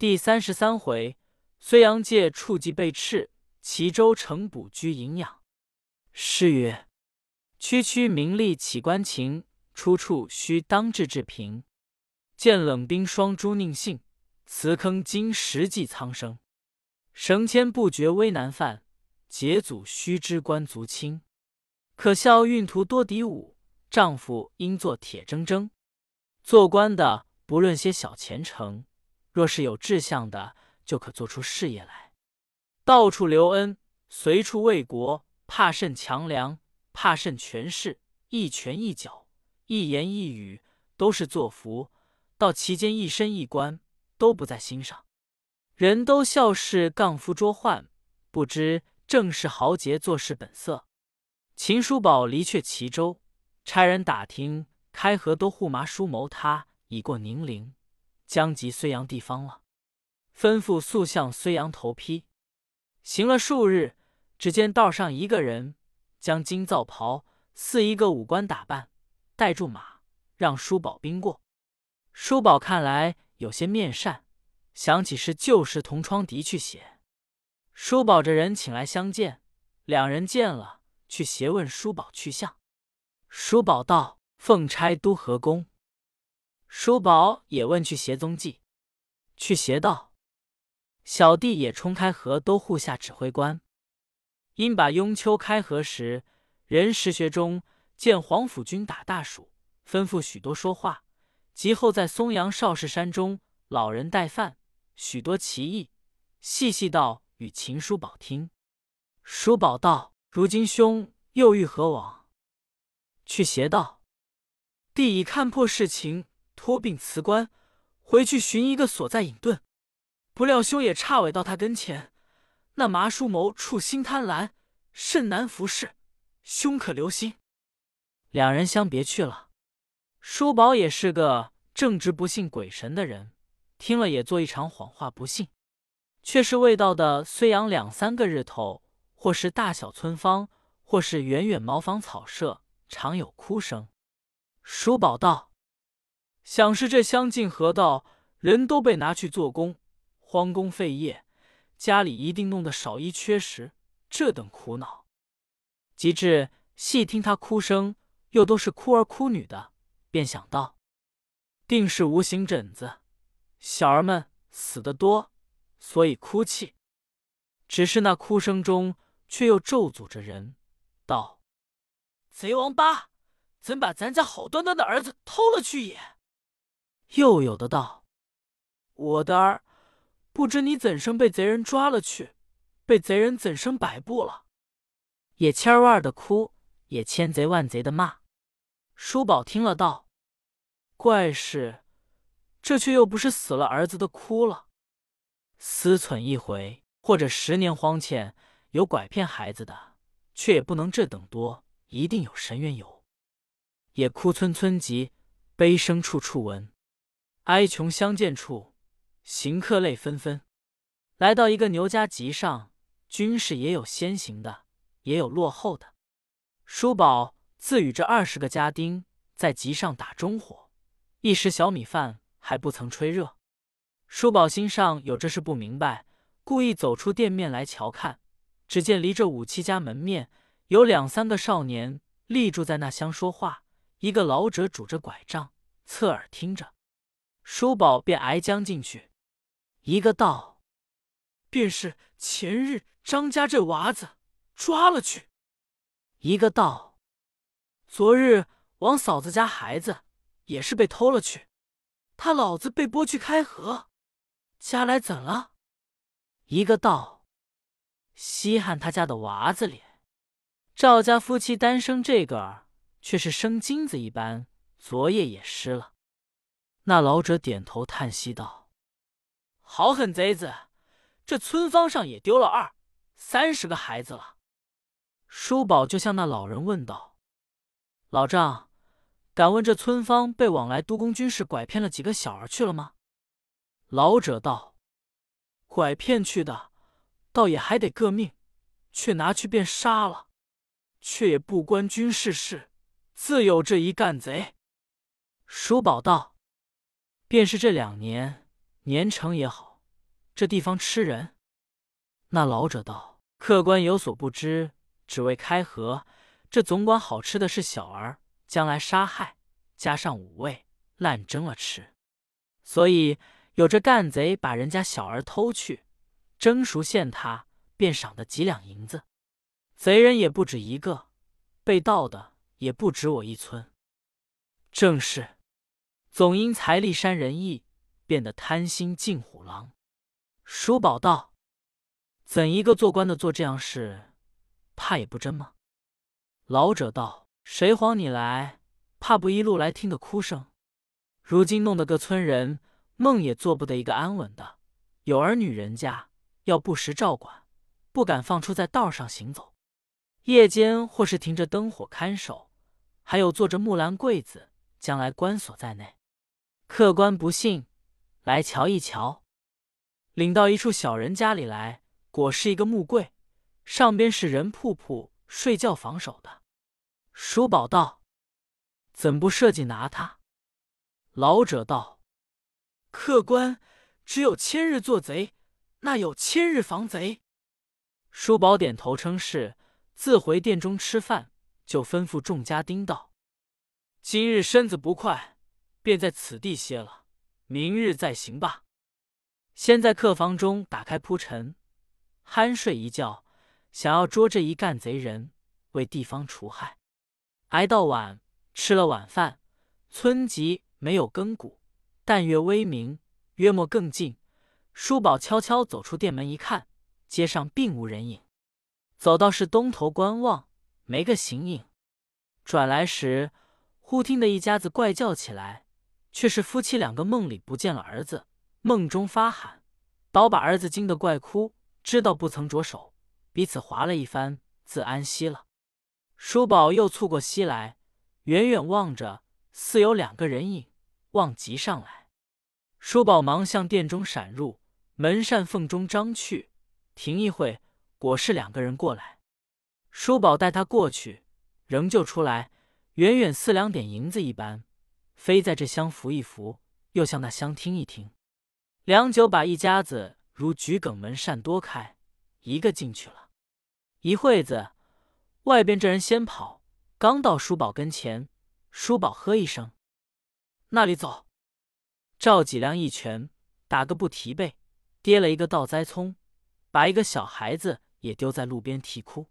第三十三回，睢阳界触忌被斥，齐州城补居营养。诗曰：“区区名利岂关情，出处须当志志平。见冷冰霜朱宁性，辞坑金石济苍生。绳牵不绝危难犯，解阻须知官足轻。可笑运途多敌伍，丈夫应作铁铮铮。做官的不论些小前程。”若是有志向的，就可做出事业来。到处留恩，随处为国，怕甚强梁，怕甚权势，一拳一脚，一言一语，都是作福。到其间一身一官，都不在心上。人都笑是杠夫捉宦，不知正是豪杰做事本色。秦叔宝离却齐州，差人打听开河都护麻叔谋他已过宁陵。将及睢阳地方了，吩咐速向睢阳投批。行了数日，只见道上一个人将金皂袍似一个武官打扮，带住马，让叔宝兵过。叔宝看来有些面善，想起是旧时同窗敌去写。叔宝这人请来相见，两人见了，去协问叔宝去向。叔宝道：“奉差督河宫。”叔宝也问去邪踪迹，去邪道：“小弟也冲开河都护下指挥官，因把雍丘开河时，人石学中见黄甫军打大暑，吩咐许多说话。及后在松阳少室山中，老人带饭，许多奇异，细细道与秦叔宝听。叔宝道：如今兄又欲何往？去邪道：弟已看破事情。”托病辞官，回去寻一个所在隐遁。不料兄也差尾到他跟前，那麻叔谋处心贪婪，甚难服侍，兄可留心。两人相别去了。叔宝也是个正直不信鬼神的人，听了也做一场谎话不信。却是未到的睢阳两三个日头，或是大小村坊，或是远远茅房草舍，常有哭声。叔宝道。想是这乡近河道，人都被拿去做工，荒工废业，家里一定弄得少衣缺食，这等苦恼。及至细听他哭声，又都是哭儿哭女的，便想到，定是无形疹子，小儿们死得多，所以哭泣。只是那哭声中，却又咒诅着人，道：“贼王八，怎把咱家好端端的儿子偷了去也？”又有的道：“我的儿，不知你怎生被贼人抓了去？被贼人怎生摆布了？”也千万的哭，也千贼万贼的骂。叔宝听了道：“怪事，这却又不是死了儿子的哭了。思忖一回，或者十年荒欠，有拐骗孩子的，却也不能这等多，一定有神缘有。也哭村村急，悲声处处闻。”哀穷相见处，行客泪纷纷。来到一个牛家集上，军士也有先行的，也有落后的。叔宝自与这二十个家丁在集上打中火，一时小米饭还不曾吹热。叔宝心上有这事不明白，故意走出店面来瞧看。只见离这五七家门面有两三个少年立住在那厢说话，一个老者拄着拐杖，侧耳听着。叔宝便挨将进去，一个道：“便是前日张家这娃子抓了去。”一个道：“昨日王嫂子家孩子也是被偷了去，他老子被拨去开河，家来怎了？”一个道：“稀罕他家的娃子脸，赵家夫妻单生这个儿，却是生金子一般，昨夜也失了。”那老者点头叹息道：“好狠贼子，这村坊上也丢了二三十个孩子了。”叔宝就向那老人问道：“老丈，敢问这村坊被往来督工军士拐骗了几个小儿去了吗？”老者道：“拐骗去的，倒也还得个命，却拿去便杀了，却也不关军事事，自有这一干贼。”叔宝道。便是这两年年成也好，这地方吃人。”那老者道：“客官有所不知，只为开河，这总管好吃的是小儿，将来杀害，加上五味，烂蒸了吃。所以有这干贼把人家小儿偷去，蒸熟献他，便赏得几两银子。贼人也不止一个，被盗的也不止我一村。正是，总因财力山人意，变得贪心进虎狼。”叔宝道。怎一个做官的做这样事，怕也不真吗？老者道：“谁慌你来？怕不一路来听个哭声？如今弄得个村人梦也做不得一个安稳的。有儿女人家要不时照管，不敢放出在道上行走。夜间或是停着灯火看守，还有坐着木兰柜子，将来关锁在内。客官不信，来瞧一瞧。领到一处小人家里来。”果是一个木柜，上边是人铺铺睡觉防守的。叔宝道：“怎不设计拿他？”老者道：“客官只有千日做贼，那有千日防贼。”叔宝点头称是，自回殿中吃饭，就吩咐众家丁道：“今日身子不快，便在此地歇了，明日再行吧。先在客房中打开铺陈。”酣睡一觉，想要捉这一干贼人，为地方除害。挨到晚，吃了晚饭，村集没有更鼓，但月微明，约莫更近。叔宝悄悄走出店门一看，街上并无人影。走到是东头观望，没个形影。转来时，忽听得一家子怪叫起来，却是夫妻两个梦里不见了儿子，梦中发喊，倒把儿子惊得怪哭。知道不曾着手，彼此划了一番，自安息了。叔宝又促过膝来，远远望着，似有两个人影，望急上来。叔宝忙向殿中闪入，门扇缝中张去，停一会，果是两个人过来。叔宝带他过去，仍旧出来，远远似两点银子一般，飞在这厢扶一扶，又向那厢听一听，良久，把一家子。如桔梗门扇多开，一个进去了。一会子，外边这人先跑，刚到叔宝跟前，叔宝喝一声：“那里走！”赵几良一拳打个不提背，跌了一个倒栽葱，把一个小孩子也丢在路边啼哭。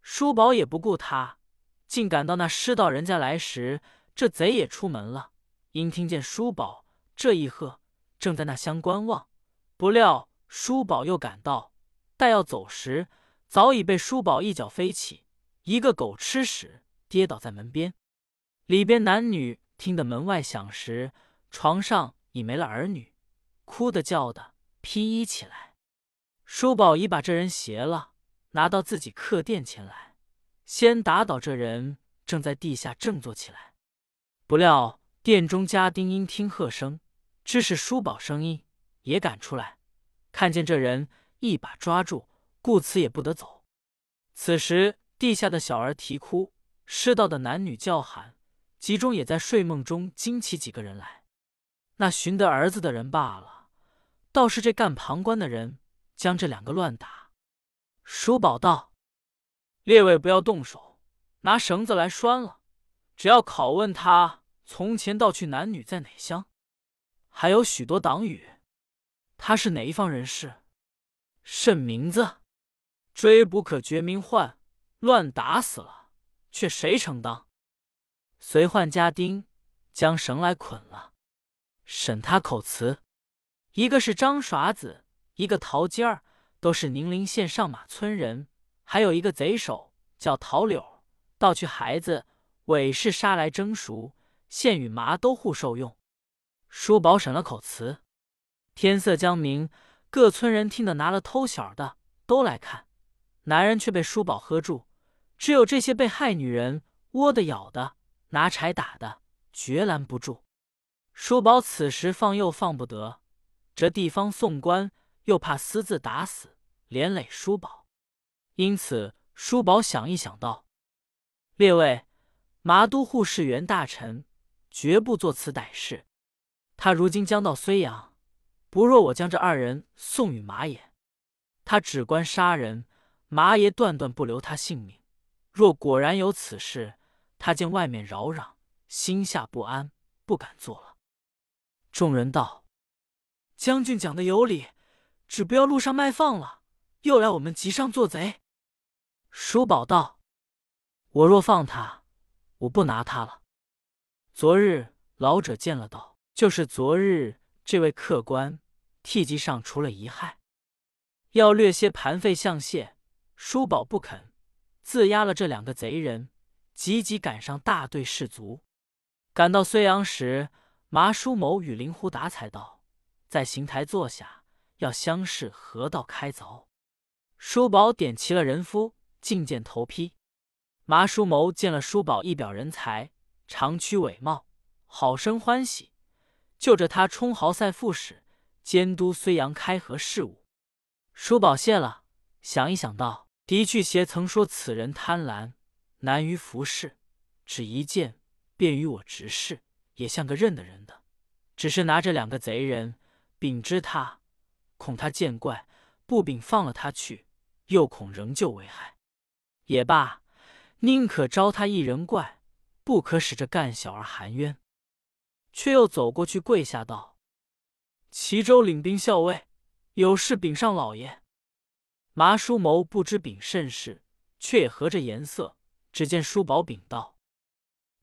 叔宝也不顾他，竟赶到那失道人家来时，这贼也出门了。因听见叔宝这一喝，正在那厢观望，不料。叔宝又赶到，待要走时，早已被叔宝一脚飞起，一个狗吃屎，跌倒在门边。里边男女听得门外响时，床上已没了儿女，哭的叫的披衣起来。叔宝已把这人携了，拿到自己客店前来，先打倒这人，正在地下正坐起来。不料店中家丁因听喝声，知是叔宝声音，也赶出来。看见这人，一把抓住，故此也不得走。此时地下的小儿啼哭，失道的男女叫喊，集中也在睡梦中惊起几个人来。那寻得儿子的人罢了，倒是这干旁观的人将这两个乱打。叔宝道：“列位不要动手，拿绳子来拴了。只要拷问他从前盗去男女在哪乡，还有许多党羽。”他是哪一方人士？甚名字？追捕可绝名患，乱打死了，却谁承当？随唤家丁，将绳来捆了，审他口词。一个是张耍子，一个陶尖儿，都是宁陵县上马村人。还有一个贼首叫陶柳，盗去孩子，伪是杀来蒸熟，现与麻都护受用。叔宝审了口词。天色将明，各村人听得拿了偷小的都来看，男人却被叔宝喝住，只有这些被害女人窝的咬的，拿柴打的，绝拦不住。叔宝此时放又放不得，这地方送官又怕私自打死，连累叔宝，因此叔宝想一想道：“列位，麻都护是袁大臣，绝不做此歹事。他如今将到睢阳。”不若我将这二人送与麻爷，他只管杀人，麻爷断断不留他性命。若果然有此事，他见外面扰攘，心下不安，不敢做了。”众人道：“将军讲的有理，只不要路上卖放了，又来我们集上做贼。”叔宝道：“我若放他，我不拿他了。昨日老者见了道，就是昨日这位客官替集上除了遗害，要略些盘费相谢。叔宝不肯，自押了这两个贼人，急急赶上大队士卒。赶到睢阳时，麻叔谋与灵狐达才道，在刑台坐下，要相视河道开凿。叔宝点齐了人夫。”进见头批，麻叔谋见了叔宝一表人才，长躯伟貌，好生欢喜，就着他充豪赛副使，监督睢阳开河事务。叔宝谢了，想一想道：“的去邪曾说此人贪婪，难于服侍，只一见便与我直视，也像个认得人的。只是拿着两个贼人，禀知他，恐他见怪，不禀放了他去，又恐仍旧为害。”也罢，宁可招他一人怪，不可使这干小儿含冤。却又走过去跪下道：“齐州领兵校尉，有事禀上老爷。”麻叔谋不知禀甚事，却也合着颜色。只见叔宝禀道：“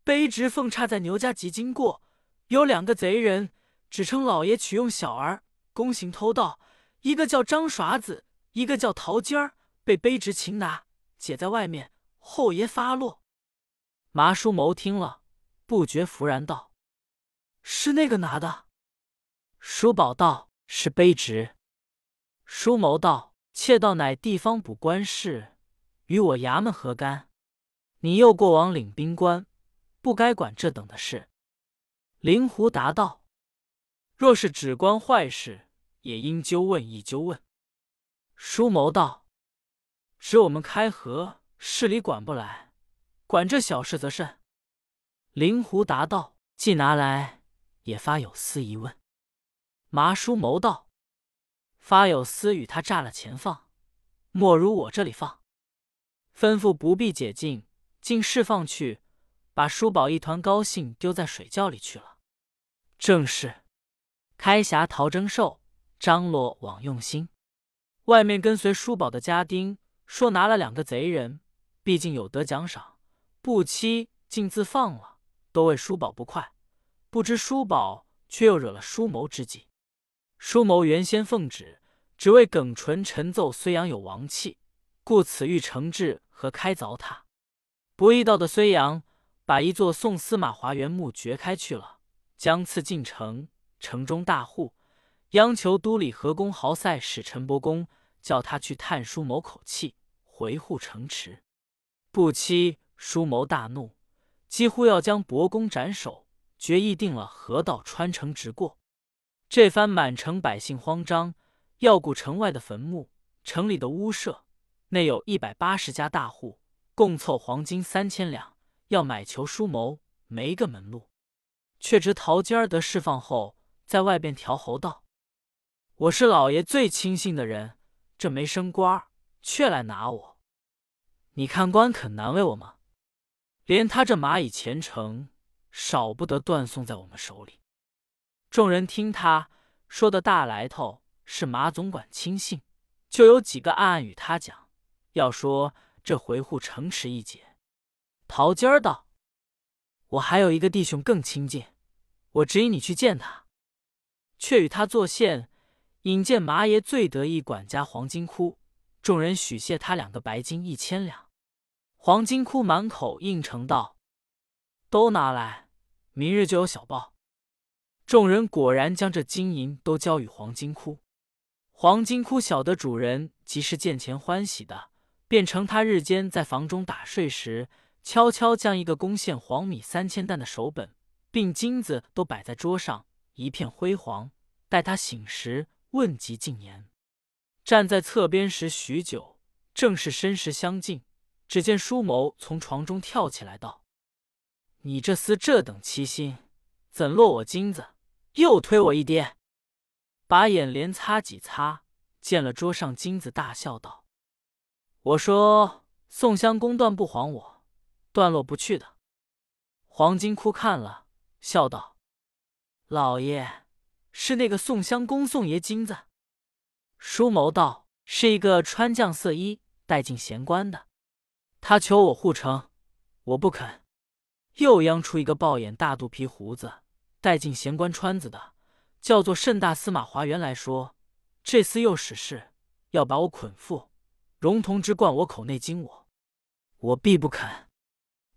卑职奉差在牛家集经过，有两个贼人，只称老爷取用小儿，公行偷盗。一个叫张耍子，一个叫桃尖儿，被卑职擒拿。”解在外面，后爷发落。麻叔谋听了，不觉弗然道：“是那个拿的。”叔宝道：“是卑职。”叔谋道：“妾道乃地方补官事，与我衙门何干？你又过往领兵官，不该管这等的事。”灵狐答道：“若是只关坏事，也应纠问一纠问。”叔谋道。使我们开河，市里管不来，管这小事则甚。灵狐答道：“既拿来，也发有司一问。”麻叔谋道：“发有司与他诈了钱放，莫如我这里放。”吩咐不必解禁，竟释放去，把叔宝一团高兴丢在水窖里去了。正是开匣逃征寿，张罗往用心。外面跟随叔宝的家丁。说拿了两个贼人，毕竟有得奖赏，不期竟自放了，都为叔宝不快。不知叔宝却又惹了叔谋之计。叔谋原先奉旨，只为耿纯陈奏睢阳有王气，故此欲惩治和开凿他。不意到的睢阳，把一座宋司马华元墓掘开去了，将次进城，城中大户央求都里河公豪赛使陈伯公，叫他去探叔谋口气。回护城池，不期叔谋大怒，几乎要将伯公斩首，决意定了河道穿城直过。这番满城百姓慌张，要顾城外的坟墓，城里的屋舍，内有一百八十家大户，共凑黄金三千两，要买求叔谋，没个门路。却知陶尖儿得释放后，在外边调侯道：“我是老爷最亲信的人，这没升官。”却来拿我，你看官肯难为我吗？连他这蚂蚁前程，少不得断送在我们手里。众人听他说的大来头是马总管亲信，就有几个暗暗与他讲，要说这回护城池一解。陶尖儿道：“我还有一个弟兄更亲近，我指引你去见他，却与他作线，引荐马爷最得意管家黄金窟。”众人许谢他两个白金一千两，黄金窟满口应承道：“都拿来，明日就有小报。”众人果然将这金银都交与黄金窟。黄金窟晓得主人即是见钱欢喜的，便乘他日间在房中打睡时，悄悄将一个攻陷黄米三千担的手本，并金子都摆在桌上，一片辉煌。待他醒时，问及进言。站在侧边时许久，正是身时相近。只见舒谋从床中跳起来，道：“你这厮这等欺心，怎落我金子，又推我一跌？”把眼连擦几擦，见了桌上金子，大笑道：“我说宋襄公断不还我，断落不去的。”黄金窟看了，笑道：“老爷是那个宋襄公宋爷金子。”舒谋道：“是一个穿绛色衣、带进闲官的，他求我护城，我不肯。又央出一个豹眼、大肚皮、胡子、带进闲官穿子的。”叫做盛大司马华元来说，这厮又使事，要把我捆缚，荣同之灌我口内惊我，我必不肯。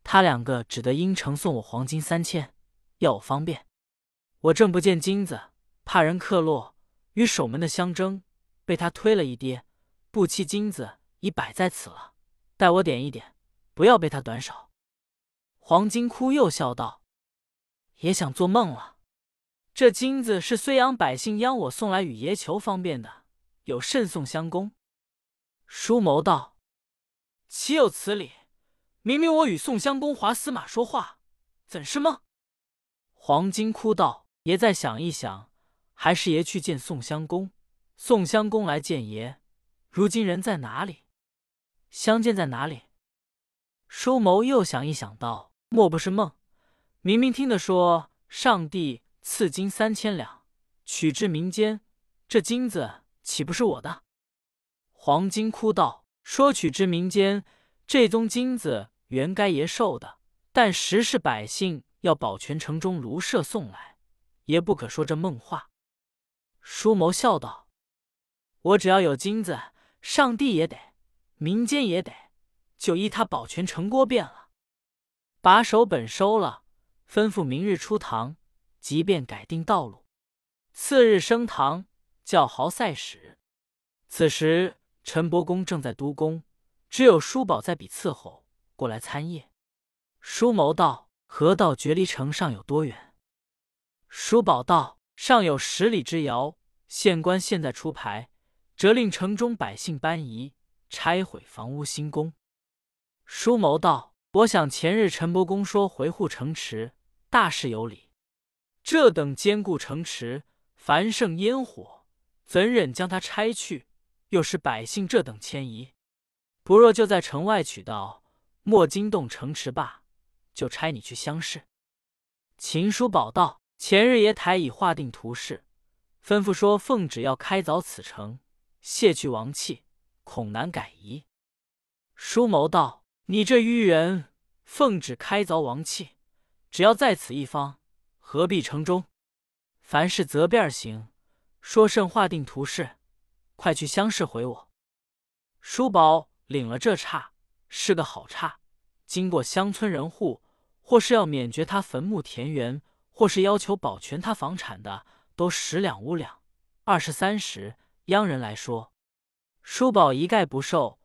他两个只得应承送我黄金三千，要我方便。我正不见金子，怕人克落，与守门的相争，被他推了一跌，不期金子已摆在此了，待我点一点，不要被他短少。黄金窟又笑道：“也想做梦了。”这金子是睢阳百姓央我送来与爷求方便的，有甚宋襄公？舒谋道：“岂有此理！明明我与宋襄公华司马说话，怎是梦？”黄金窟道：“爷再想一想，还是爷去见宋襄公，宋襄公来见爷。如今人在哪里？相见在哪里？”舒谋又想一想，道：“莫不是梦？明明听得说上帝。”赐金三千两，取之民间。这金子岂不是我的？黄金哭道说：“取之民间，这宗金子原该爷受的，但实是百姓要保全城中庐舍送来，爷不可说这梦话。”舒谋笑道：“我只要有金子，上帝也得，民间也得，就依他保全城郭便了。把手本收了，吩咐明日出堂。”即便改定道路，次日升堂叫豪赛使。此时陈伯公正在督工，只有叔宝在比伺候过来参谒。叔谋道：“河道决离城上有多远？”叔宝道：“尚有十里之遥。县官现在出牌，责令城中百姓搬移，拆毁房屋新宫。”叔谋道：“我想前日陈伯公说回护城池，大事有理。”这等坚固城池，繁盛烟火，怎忍将它拆去？又是百姓这等迁移，不若就在城外取道，莫惊动城池罢。就差你去相视。秦叔宝道：前日爷台已划定图示，吩咐说奉旨要开凿此城，卸去王气，恐难改移。叔谋道：你这愚人，奉旨开凿王气，只要在此一方。何必城中？凡事择便行。说甚划定图示？快去乡试回我。叔宝领了这差，是个好差。经过乡村人户，或是要免绝他坟墓田园，或是要求保全他房产的，都十两五两，二十三十。央人来说，叔宝一概不受，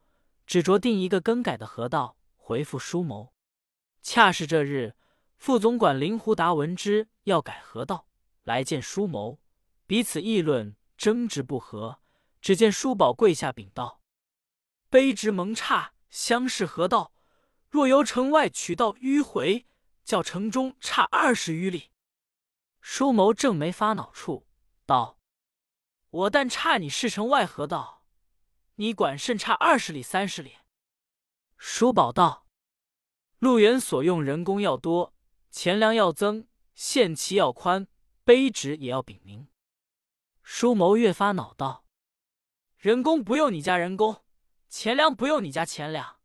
只着定一个更改的河道，回复叔谋。恰是这日。副总管林胡达闻之，要改河道，来见舒谋，彼此议论，争执不和。只见叔宝跪下禀道：“卑职蒙差相试河道，若由城外取道迂回，较城中差二十余里。”舒谋正没发恼处，道：“我但差你市城外河道，你管甚差二十里三十里？”叔宝道：“路远所用人工要多。”钱粮要增，限期要宽，卑职也要禀明。舒谋越发恼道：“人工不用你家人工，钱粮不用你家钱粮，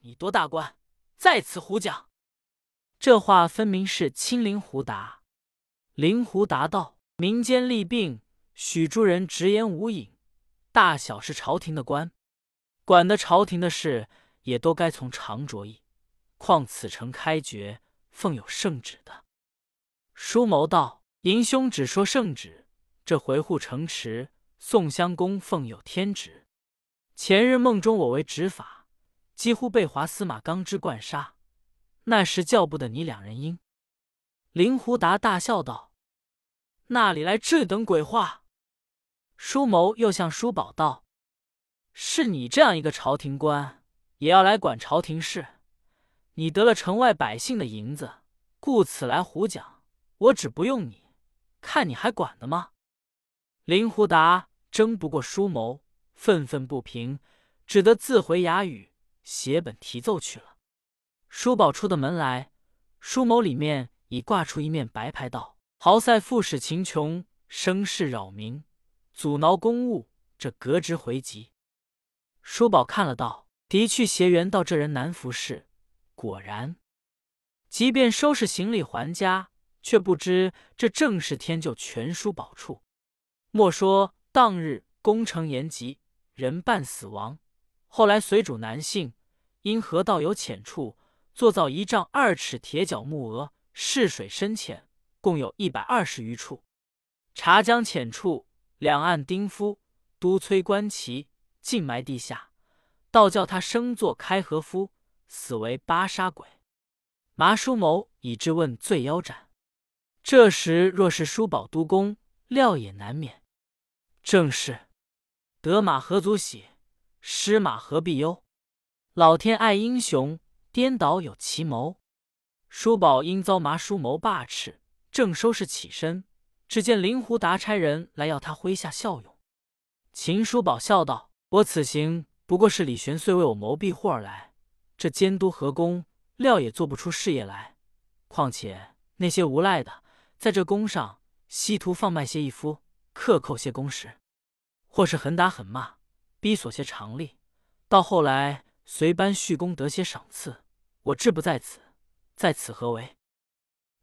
你多大官，在此胡讲？”这话分明是亲临胡达。临胡达道：“民间利病，许诸人直言无隐，大小是朝廷的官，管得朝廷的事，也都该从长着意。况此城开掘。”奉有圣旨的，舒谋道：“银兄只说圣旨，这回护城池，宋襄公奉有天职。前日梦中我为执法，几乎被华司马刚之灌杀，那时叫不得你两人应。”林胡达大笑道：“那里来这等鬼话？”舒谋又向舒宝道：“是你这样一个朝廷官，也要来管朝廷事？”你得了城外百姓的银子，故此来胡讲。我只不用你，看你还管的吗？林胡达争不过舒谋，愤愤不平，只得自回衙宇，写本题奏去了。舒宝出的门来，书谋里面已挂出一面白牌，道：“豪塞副使秦琼声势扰民，阻挠公务，这革职回籍。”舒宝看了道：“的去协员道这人难服侍。”果然，即便收拾行李还家，却不知这正是天救全叔宝处。莫说当日攻城延吉，人半死亡。后来随主南幸，因河道有浅处，作造一丈二尺铁角木额，试水深浅，共有一百二十余处。察江浅处，两岸丁夫督催官旗，尽埋地下。倒叫他生作开河夫，死为巴沙鬼。麻叔谋以质问罪腰斩。这时若是叔宝督公，料也难免。正是，得马何足喜，失马何必忧？老天爱英雄，颠倒有奇谋。叔宝因遭麻叔谋霸斥，正收拾起身，只见灵狐达差人来要他麾下效用。秦叔宝笑道：“我此行不过是李玄遂为我谋庇护而来，这监督河工，料也做不出事业来。况且那些无赖的，在这宫上稀图放卖些一夫。”克扣些工时，或是狠打狠骂，逼索些常例，到后来随班续功得些赏赐，我志不在此，在此何为？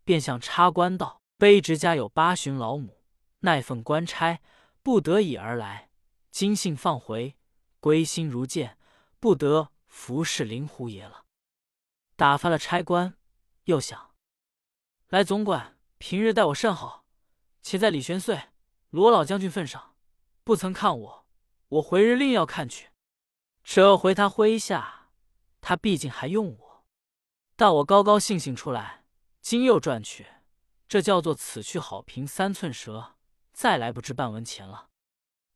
便向差官道：“卑职家有八旬老母，奈奉官差，不得已而来，今幸放回，归心如箭，不得服侍灵狐爷了。”打发了差官，又想来总管平日待我甚好，且在李玄岁。罗老将军份上，不曾看我，我回日另要看去。这回他麾下，他毕竟还用我，但我高高兴兴出来，今又转去，这叫做此去好评三寸舌，再来不知半文钱了。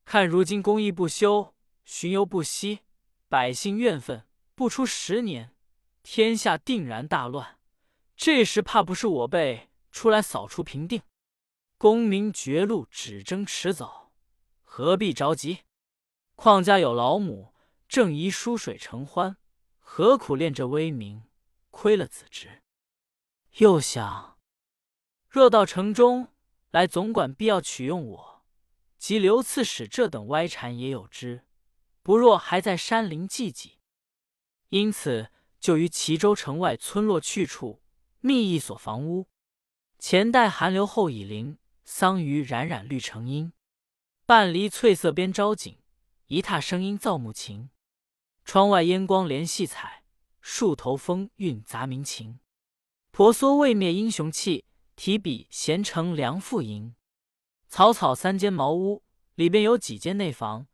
看如今公益不休，巡游不息，百姓怨愤，不出十年，天下定然大乱。这时怕不是我辈出来扫除平定。功名绝路，只争迟早，何必着急？况家有老母，正宜疏水承欢，何苦恋这威名？亏了子侄。又想，若到城中来，总管必要取用我，及刘刺史这等歪缠也有之，不若还在山林寂寂。因此，就于齐州城外村落去处觅一所房屋，前待寒流，后以林。桑榆冉冉绿成荫，半篱翠色边招景，一榻声音造木琴。窗外烟光连戏彩，树头风韵杂鸣情。婆娑未灭英雄气，提笔闲成梁赋吟。草草三间茅屋，里边有几间内房。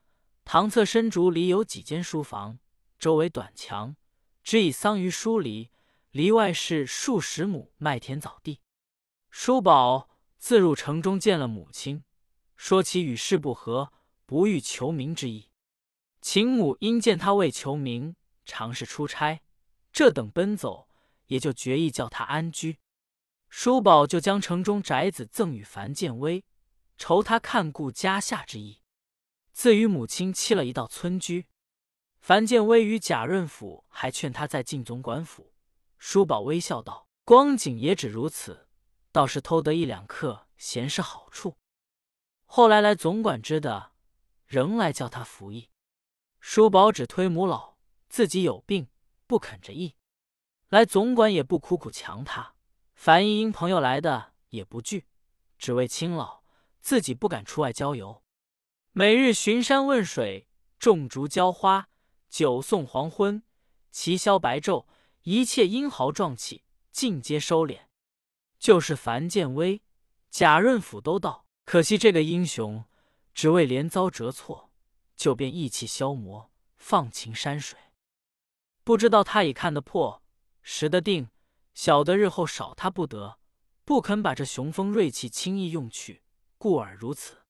堂侧深竹里有几间书房，周围短墙，只以桑榆疏篱。篱外是数十亩麦田枣地。叔宝。自入城中见了母亲，说起与世不和，不欲求名之意。秦母因见他为求名，常是出差，这等奔走，也就决意叫他安居。叔宝就将城中宅子赠与樊建威，酬他看顾家下之意。自与母亲期了一道村居。樊建威与贾润甫还劝他在进总管府。叔宝微笑道：“光景也只如此。”倒是偷得一两克闲事好处。后来来总管知的，仍来叫他服役。叔宝只推母老，自己有病不肯着役。来总管也不苦苦强他。凡一因朋友来的也不拒，只为亲老，自己不敢出外郊游。每日巡山问水，种竹浇花，酒送黄昏，旗消白昼，一切英豪壮气，尽皆收敛。就是樊建威、贾润甫都到，可惜这个英雄，只为连遭折挫，就便意气消磨，放情山水。不知道他已看得破，识得定，晓得日后少他不得，不肯把这雄风锐气轻易用去，故而如此。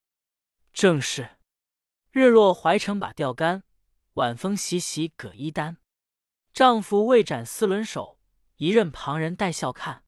正是日落怀城把钓竿，晚风习习葛衣单。丈夫未展四轮手，一任旁人带笑看。